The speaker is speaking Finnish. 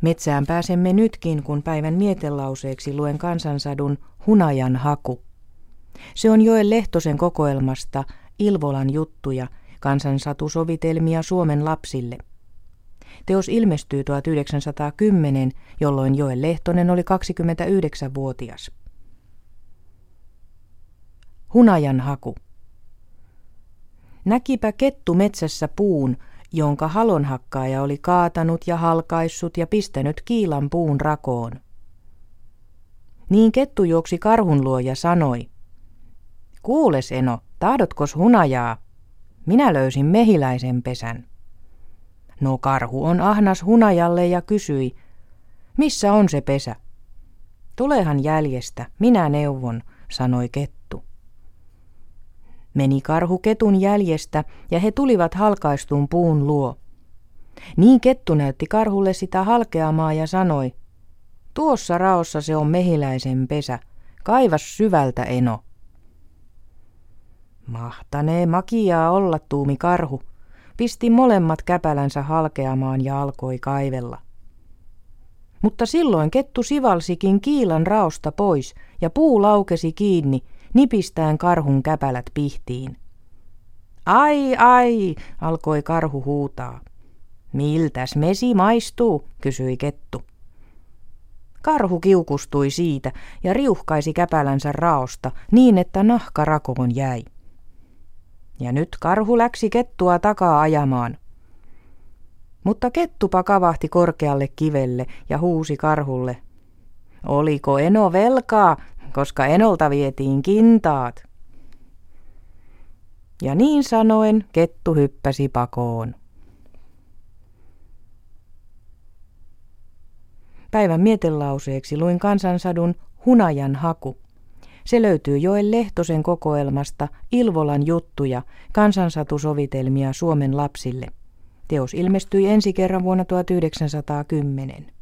Metsään pääsemme nytkin, kun päivän mietelauseeksi luen kansansadun Hunajan haku. Se on Joel Lehtosen kokoelmasta Ilvolan juttuja, kansansatusovitelmia Suomen lapsille. Teos ilmestyy 1910, jolloin Joel Lehtonen oli 29-vuotias. Hunajan haku. Näkipä kettu metsässä puun, jonka halonhakkaaja oli kaatanut ja halkaissut ja pistänyt kiilan puun rakoon. Niin kettu juoksi karhun luo ja sanoi, Kuules Eno, tahdotkos hunajaa? Minä löysin mehiläisen pesän. No karhu on ahnas hunajalle ja kysyi, missä on se pesä? Tulehan jäljestä, minä neuvon, sanoi kettu. Meni karhu ketun jäljestä ja he tulivat halkaistun puun luo. Niin kettu näytti karhulle sitä halkeamaa ja sanoi, tuossa raossa se on mehiläisen pesä, kaivas syvältä eno. Mahtanee makiaa olla, tuumi karhu. Pisti molemmat käpälänsä halkeamaan ja alkoi kaivella. Mutta silloin kettu sivalsikin kiilan raosta pois ja puu laukesi kiinni, nipistään karhun käpälät pihtiin. Ai, ai, alkoi karhu huutaa. Miltäs mesi maistuu, kysyi kettu. Karhu kiukustui siitä ja riuhkaisi käpälänsä raosta niin, että nahka rakoon jäi. Ja nyt karhu läksi kettua takaa ajamaan. Mutta kettupa kavahti korkealle kivelle ja huusi karhulle. Oliko eno velkaa, koska enolta vietiin kintaat? Ja niin sanoen kettu hyppäsi pakoon. Päivän mietelauseeksi luin kansansadun Hunajan haku. Se löytyy Joel Lehtosen kokoelmasta Ilvolan juttuja, kansansatusovitelmia Suomen lapsille. Teos ilmestyi ensi kerran vuonna 1910.